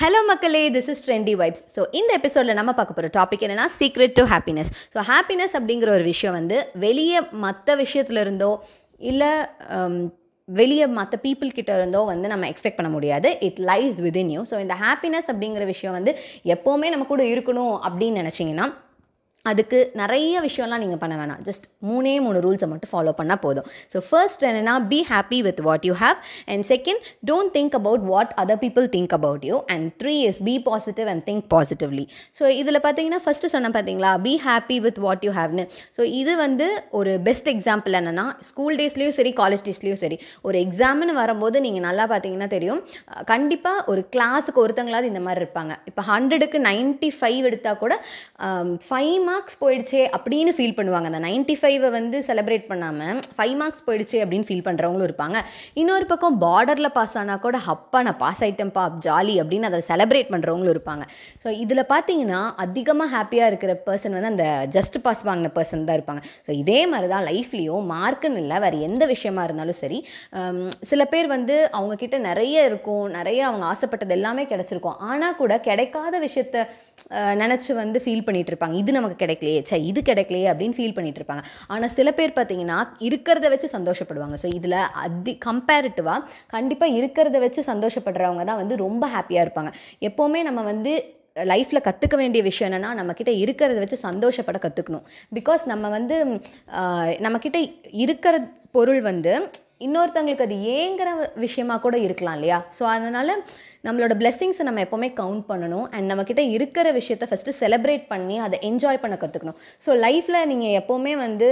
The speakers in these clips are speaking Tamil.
ஹலோ மக்களே this is trendy vibes so இந்த எபிசோடில் நம்ம பார்க்க போகிற டாபிக் என்னன்னா secret to happiness so happiness அப்படிங்கிற ஒரு விஷயம் வந்து வெளியே மற்ற விஷயத்துல இருந்தோ இல்லை வெளியே மற்ற பீப்புள் கிட்ட இருந்தோ வந்து நம்ம எக்ஸ்பெக்ட் பண்ண முடியாது. It lies within you so இந்த ஹாப்பினஸ் அப்படிங்கிற விஷயம் வந்து எப்போவுமே நம்ம கூட இருக்கணும் அப்படின்னு நினச்சிங்கன்னா அதுக்கு நிறைய விஷயம்லாம் நீங்கள் பண்ண வேணாம். ஜஸ்ட் மூணே மூணு ரூல்ஸை மட்டும் ஃபாலோ பண்ணால் போதும். ஸோ ஃபர்ஸ்ட் என்னென்னா be happy with what you have and second don't think about what other people think about you and three is be positive and think positively so இதில் பார்த்தீங்கன்னா ஃபஸ்ட்டு சொன்ன பார்த்தீங்களா be happy with what you ஹாவ்னு so இது வந்து ஒரு பெஸ்ட் எக்ஸாம்பிள் என்னென்னா ஸ்கூல் டேஸ்லேயும் சரி காலேஜ் டேஸ்லேயும் சரி ஒரு எக்ஸாம்னு வரும்போது நீங்கள் நல்லா பார்த்தீங்கன்னா தெரியும். கண்டிப்பாக ஒரு கிளாஸுக்கு ஒருத்தங்களாவது இந்த மாதிரி இருப்பாங்க. இப்போ ஹண்ட்ரடுக்கு நைன்ட்டி ஃபைவ் எடுத்தால் கூட um, ஃபைவ் மார்க்ஸ் போயிடுச்சே அப்படின்னு ஃபீல் பண்ணுவாங்க. அந்த நைன்ட்டி ஃபைவை வந்து செலிப்ரேட் பண்ணாமல் ஃபைவ் மார்க்ஸ் போயிடுச்சே அப்படின்னு ஃபீல் பண்ணுறவங்களும் இருப்பாங்க. இன்னொரு பக்கம் பார்டரில் பாஸ் ஆனால் கூட அப்பா நான் பாஸ் ஆகிட்டேன்ப்பா ஜாலி அப்படின்னு அதை செலிப்ரேட் பண்ணுறவங்களும் இருப்பாங்க. ஸோ இதில் பார்த்தீங்கன்னா அதிகமாக ஹாப்பியாக இருக்கிற பர்சன் வந்து அந்த ஜஸ்ட் பாஸ் வாங்கின பர்சன் தான் இருப்பாங்க. ஸோ இதே மாதிரி தான் லைஃப்லேயும் மார்க்குன்னு இல்லை வேறு எந்த விஷயமா இருந்தாலும் சரி சில பேர் வந்து அவங்கக்கிட்ட நிறைய இருக்கும் நிறைய அவங்க ஆசைப்பட்டது எல்லாமே கிடச்சிருக்கும். ஆனால் கூட கிடைக்காத விஷயத்த நினச்சி வந்து ஃபீல் பண்ணிகிட்டு இருப்பாங்க. இது நமக்கு கிடைக்கலையே சே இது கிடைக்கலையே அப்படின்னு ஃபீல் பண்ணிகிட்டு இருப்பாங்க ஆனால் சில பேர் பார்த்தீங்கன்னா இருக்கிறத வச்சு சந்தோஷப்படுவாங்க. ஸோ இதில் அதி கம்பேரிட்டிவாக கண்டிப்பாக இருக்கிறத வச்சு சந்தோஷப்படுறவங்க தான் வந்து ரொம்ப ஹாப்பியாக இருப்பாங்க. எப்போவுமே நம்ம வந்து லைஃப்பில் கற்றுக்க வேண்டிய விஷயம் என்னென்னா நம்மக்கிட்ட இருக்கிறத வச்சு சந்தோஷப்பட கற்றுக்கணும் பிகாஸ் நம்ம வந்து நம்மக்கிட்ட இருக்கிற பொருள் வந்து இன்னொருத்தவங்களுக்கு அது ஏங்கிற விஷயமா கூட இருக்கலாம் இல்லையா? ஸோ அதனால் நம்மளோட பிளெஸ்ஸிங்ஸை நம்ம எப்போவுமே கவுண்ட் பண்ணணும். அண்ட் நம்மக்கிட்ட இருக்கிற விஷயத்த ஃபஸ்ட்டு செலிப்ரேட் பண்ணி அதை என்ஜாய் பண்ண கற்றுக்கணும் ஸோ லைஃப்பில் நீங்கள் எப்போவுமே வந்து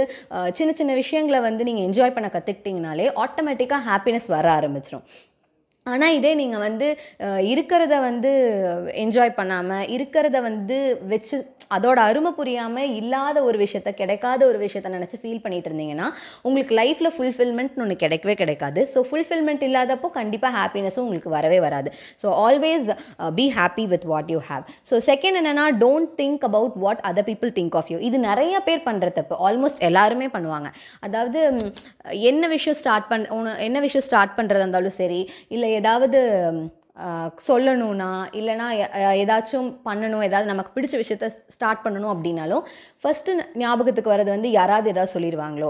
சின்ன சின்ன விஷயங்களை வந்து நீங்கள் என்ஜாய் பண்ண கற்றுக்கிட்டிங்கனாலே ஆட்டோமேட்டிக்காக ஹாப்பினஸ் வர ஆரம்பிச்சிடும் ஆனால் இதே நீங்கள் வந்து இருக்கிறத வந்து என்ஜாய் பண்ணாமல் இருக்கிறத வந்து வச்சு அதோட அருமை புரியாமல் இல்லாத ஒரு விஷயத்த கிடைக்காத ஒரு விஷயத்த நினச்சி ஃபீல் பண்ணிகிட்டு இருந்தீங்கன்னா உங்களுக்கு லைஃப்பில் ஃபுல்ஃபில்மெண்ட்னு ஒன்று கிடைக்கவே கிடைக்காது. ஸோ ஃபுல்ஃபில்மெண்ட் இல்லாதப்போ கண்டிப்பாக ஹாப்பினஸும் உங்களுக்கு வரவே வராது. So always be happy with what you have so second என்னென்னா don't think about what other people think of you இது நிறைய பேர் பண்ணுற தப்பு. ஆல்மோஸ்ட் எல்லாருமே பண்ணுவாங்க. அதாவது என்ன விஷயம் ஸ்டார்ட் பண் என்ன விஷயம் ஸ்டார்ட் பண்ணுறதா இருந்தாலும் சரி இல்லை ஏதாவது சொல்லணும்னா இல்லைனா ஏதாச்சும் பண்ணணும் ஏதாவது நமக்கு பிடிச்ச விஷயத்த ஸ்டார்ட் பண்ணணும் அப்படின்னாலும் ஃபஸ்ட்டு ஞாபகத்துக்கு வர்றது வந்து யாராவது ஏதாவது சொல்லிடுவாங்களோ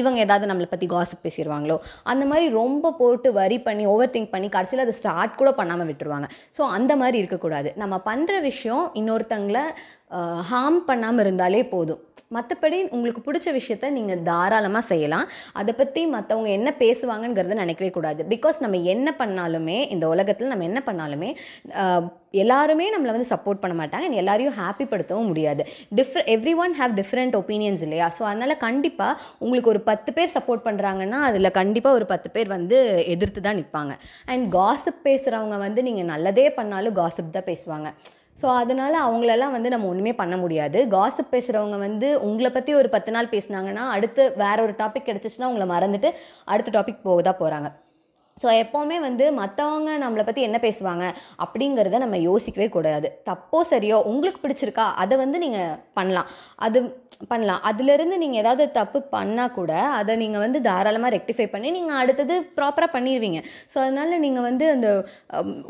இவங்க ஏதாவது நம்மளை பற்றி காசிப் பேசிடுவாங்களோ அந்த மாதிரி ரொம்ப போட்டு வரி பண்ணி ஓவர் திங்க் பண்ணி கடைசியில் அதை ஸ்டார்ட் கூட பண்ணாமல் விட்டுருவாங்க. ஸோ அந்த மாதிரி இருக்கக்கூடாது. நம்ம பண்ணுற விஷயம் இன்னொருத்தங்களை ஹார்ம் பண்ணாமல் இருந்தாலே போதும். மற்றபடி உங்களுக்கு பிடிச்ச விஷயத்த நீங்கள் தாராளமாக செய்யலாம். அதை பற்றி மற்றவங்க என்ன பேசுவாங்கங்கிறத நினைக்கவே கூடாது. பிகாஸ் நம்ம என்ன பண்ணாலுமே இந்த உலகத்தில் நம்ம என்ன பண்ணாலுமே எல்லாருமே நம்மளை வந்து சப்போர்ட் பண்ண மாட்டாங்க. அண்ட் எல்லாரையும் ஹாப்பிப்படுத்தவும் முடியாது. Differ everyone have different opinions இல்லையா? ஸோ அதனால் கண்டிப்பாக உங்களுக்கு ஒரு பத்து பேர் சப்போர்ட் பண்ணுறாங்கன்னா அதில் கண்டிப்பாக ஒரு பத்து பேர் வந்து எதிர்த்து தான் நிற்பாங்க அண்ட் காசிப் பேசுகிறவங்க வந்து நீங்கள் நல்லதே பண்ணாலும் காசிப் தான் பேசுவாங்க. ஸோ அதனால் அவங்களெல்லாம் வந்து நம்ம ஒன்றுமே பண்ண முடியாது. காசிப் பேசுகிறவங்க வந்து உங்களை பற்றி ஒரு பத்து நாள் பேசினாங்கன்னா அடுத்து வேற ஒரு டாபிக் கிடச்சிச்சின்னா உங்களை மறந்துட்டு அடுத்த டாபிக் போக தான் போகிறாங்க ஸோ எப்போவுமே வந்து மற்றவங்க நம்மளை பற்றி என்ன பேசுவாங்க அப்படிங்கிறத நம்ம யோசிக்கவே கூடாது. தப்போ சரியோ உங்களுக்கு பிடிச்சிருக்கா அதை வந்து நீங்கள் பண்ணலாம். அது பண்ணலாம். அதுலேருந்து நீங்கள் ஏதாவது தப்பு பண்ணால் கூட அதை நீங்கள் வந்து தாராளமாக ரெக்டிஃபை பண்ணி நீங்கள் அடுத்தது ப்ராப்பராக பண்ணிடுவீங்க ஸோ அதனால் நீங்கள் வந்து அந்த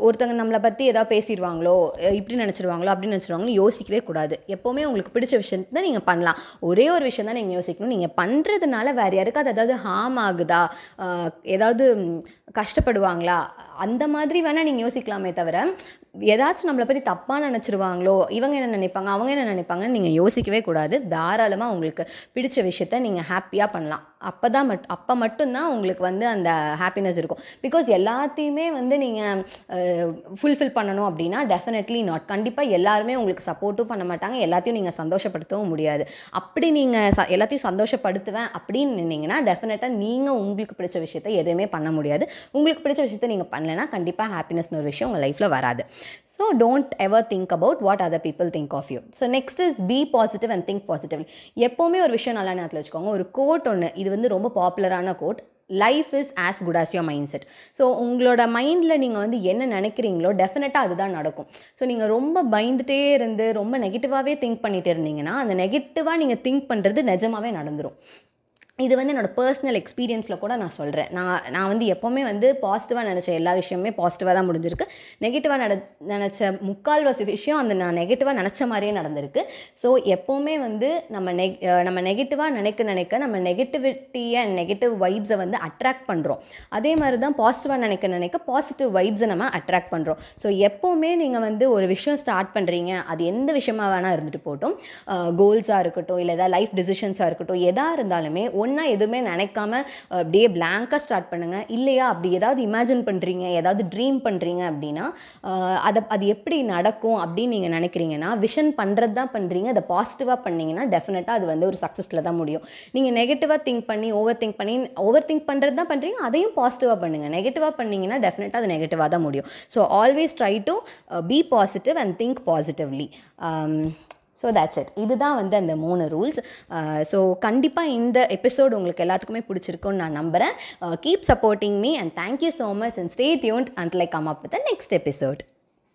ஒருத்தங்க நம்மளை பற்றி ஏதாவது பேசிடுவாங்களோ இப்படி நினச்சிடுவாங்களோ அப்படின்னு நினச்சிடுவாங்களோ யோசிக்கவே கூடாது. எப்போவுமே உங்களுக்கு பிடிச்ச விஷயத்தை நீங்கள் பண்ணலாம். ஒரே ஒரு விஷயம் தான் நீங்கள் யோசிக்கணும். நீங்கள் பண்ணுறதுனால வேறு யாருக்காவது ஏதாவது ஹார்ம் ஆகுதா? ஏதாவது கஷ்டப்படுவாங்களா? அந்த மாதிரி வேணால் நீங்கள் யோசிக்கலாமே தவிர ஏதாச்சும் நம்மளை பற்றி தப்பாக நினச்சிருவாங்களோ இவங்க என்ன நினைப்பாங்க அவங்க என்ன நினைப்பாங்கன்னு நீங்கள் யோசிக்கவே கூடாது. தாராளமாக உங்களுக்கு பிடிச்ச விஷயத்த நீங்கள் ஹாப்பியாக பண்ணலாம். அப்போ தான் மட் அப்போ மட்டும்தான் உங்களுக்கு வந்து அந்த ஹாப்பினஸ் இருக்கும். பிகாஸ் எல்லாத்தையுமே வந்து நீங்கள் ஃபுல்ஃபில் பண்ணணும் அப்படின்னா டெஃபினெட்லி நாட் கண்டிப்பாக எல்லாருமே உங்களுக்கு சப்போர்ட்டும் பண்ண மாட்டாங்க. எல்லாத்தையும் நீங்கள் சந்தோஷப்படுத்தவும் முடியாது. அப்படி நீங்கள் ச எல்லாத்தையும் சந்தோஷப்படுத்துவேன் அப்படின்னு நின்னீங்கன்னா டெஃபினட்டாக நீங்கள் உங்களுக்கு பிடிச்ச விஷயத்த எதுவுமே பண்ண முடியாது. உங்களுக்கு பிடிச்ச விஷயத்த நீங்கள் பண்ணலைன்னா கண்டிப்பாக ஹாப்பினஸ்னு ஒரு விஷயம் உங்கள் லைஃப்பில் வராது. So don't ever think about what other people think of you so next is be positive and think positive எப்போவுமே ஒரு விஷயம் நல்லா நேரத்தில் வச்சுக்கோங்க. ஒரு கோட் ஒன்று இது வந்து ரொம்ப பாப்புலரான quote life is as good as your mindset so உங்களோட மைண்டில் நீங்கள் வந்து என்ன நினைக்கிறீங்களோ டெஃபினட்டாக அதுதான் நடக்கும். ஸோ நீங்கள் ரொம்ப பயந்துட்டே இருந்து ரொம்ப நெகட்டிவாகவே திங்க் பண்ணிகிட்டே இருந்தீங்கன்னா அந்த நெகட்டிவாக நீங்கள் திங்க் பண்ணுறது நிஜமாகவே நடந்துடும் இது வந்து என்னோடய பர்சனல் எக்ஸ்பீரியன்ஸில் கூட நான் சொல்கிறேன் நான் நான் வந்து எப்போவுமே வந்து பாசிட்டிவாக நினச்ச எல்லா விஷயமே பாசிட்டிவாக தான் முடிஞ்சிருக்கு. நெகட்டிவாக நட நினச்ச முக்கால்வாசி விஷயம் அந்த நான் நெகட்டிவாக நினச்ச மாதிரியே நடந்திருக்கு. ஸோ எப்போவுமே வந்து நம்ம நெக் நம்ம நெகட்டிவாக நினைக்க நினைக்க நம்ம நெகட்டிவிட்டியை நெகட்டிவ் வைப்ஸை வந்து அட்ராக்ட் பண்ணுறோம் அதே மாதிரி தான் பாசிட்டிவாக நினைக்க நினைக்க பாசிட்டிவ் வைப்ஸை நம்ம அட்ராக்ட் பண்ணுறோம் ஸோ எப்போவுமே நீங்கள் வந்து ஒரு விஷயம் ஸ்டார்ட் பண்ணுறீங்க அது எந்த விஷயமா வேணால் இருந்துட்டு போகட்டும் கோல்ஸாக இருக்கட்டும் இல்லை ஏதாவது லைஃப் டிசிஷன்ஸாக இருக்கட்டும் எதாக இருந்தாலுமே ஒன் ஒன்றா எதுவுமே நினைக்காம அப்படியே பிளாங்காக ஸ்டார்ட் பண்ணுங்கள் இல்லையா அப்படி ஏதாவது இமேஜின் பண்ணுறீங்க ஏதாவது ட்ரீம் பண்ணுறீங்க அப்படின்னா அதை அது எப்படி நடக்கும் அப்படின்னு நீங்கள் நினைக்கிறீங்கன்னா விஷன் பண்ணுறது தான் பண்ணுறீங்க அதை பாசிட்டிவாக பண்ணிங்கன்னா டெஃபினட்டாக அது வந்து ஒரு சக்ஸஸில் தான் முடியும். நீங்கள் நெகட்டிவாக திங்க் பண்ணி ஓவர் திங்க் பண்ணி ஓவர் திங்க் பண்ணுறது தான் பண்ணுறீங்க அதையும் பாசிட்டிவாக பண்ணுங்கள் நெகட்டிவாக பண்ணிங்கன்னா டெஃபினட்டாக அது நெகட்டிவாக தான் முடியும். So always try to be positive and think positively so that's it இதுதான் வந்து அந்த மூணு ரூல்ஸ் ஸோ கண்டிப்பாக இந்த எபிசோடு உங்களுக்கு எல்லாத்துக்குமே பிடிச்சிருக்குன்னு நான் நம்புகிறேன் keep supporting me and thank you so much and stay tuned and like come up with next episode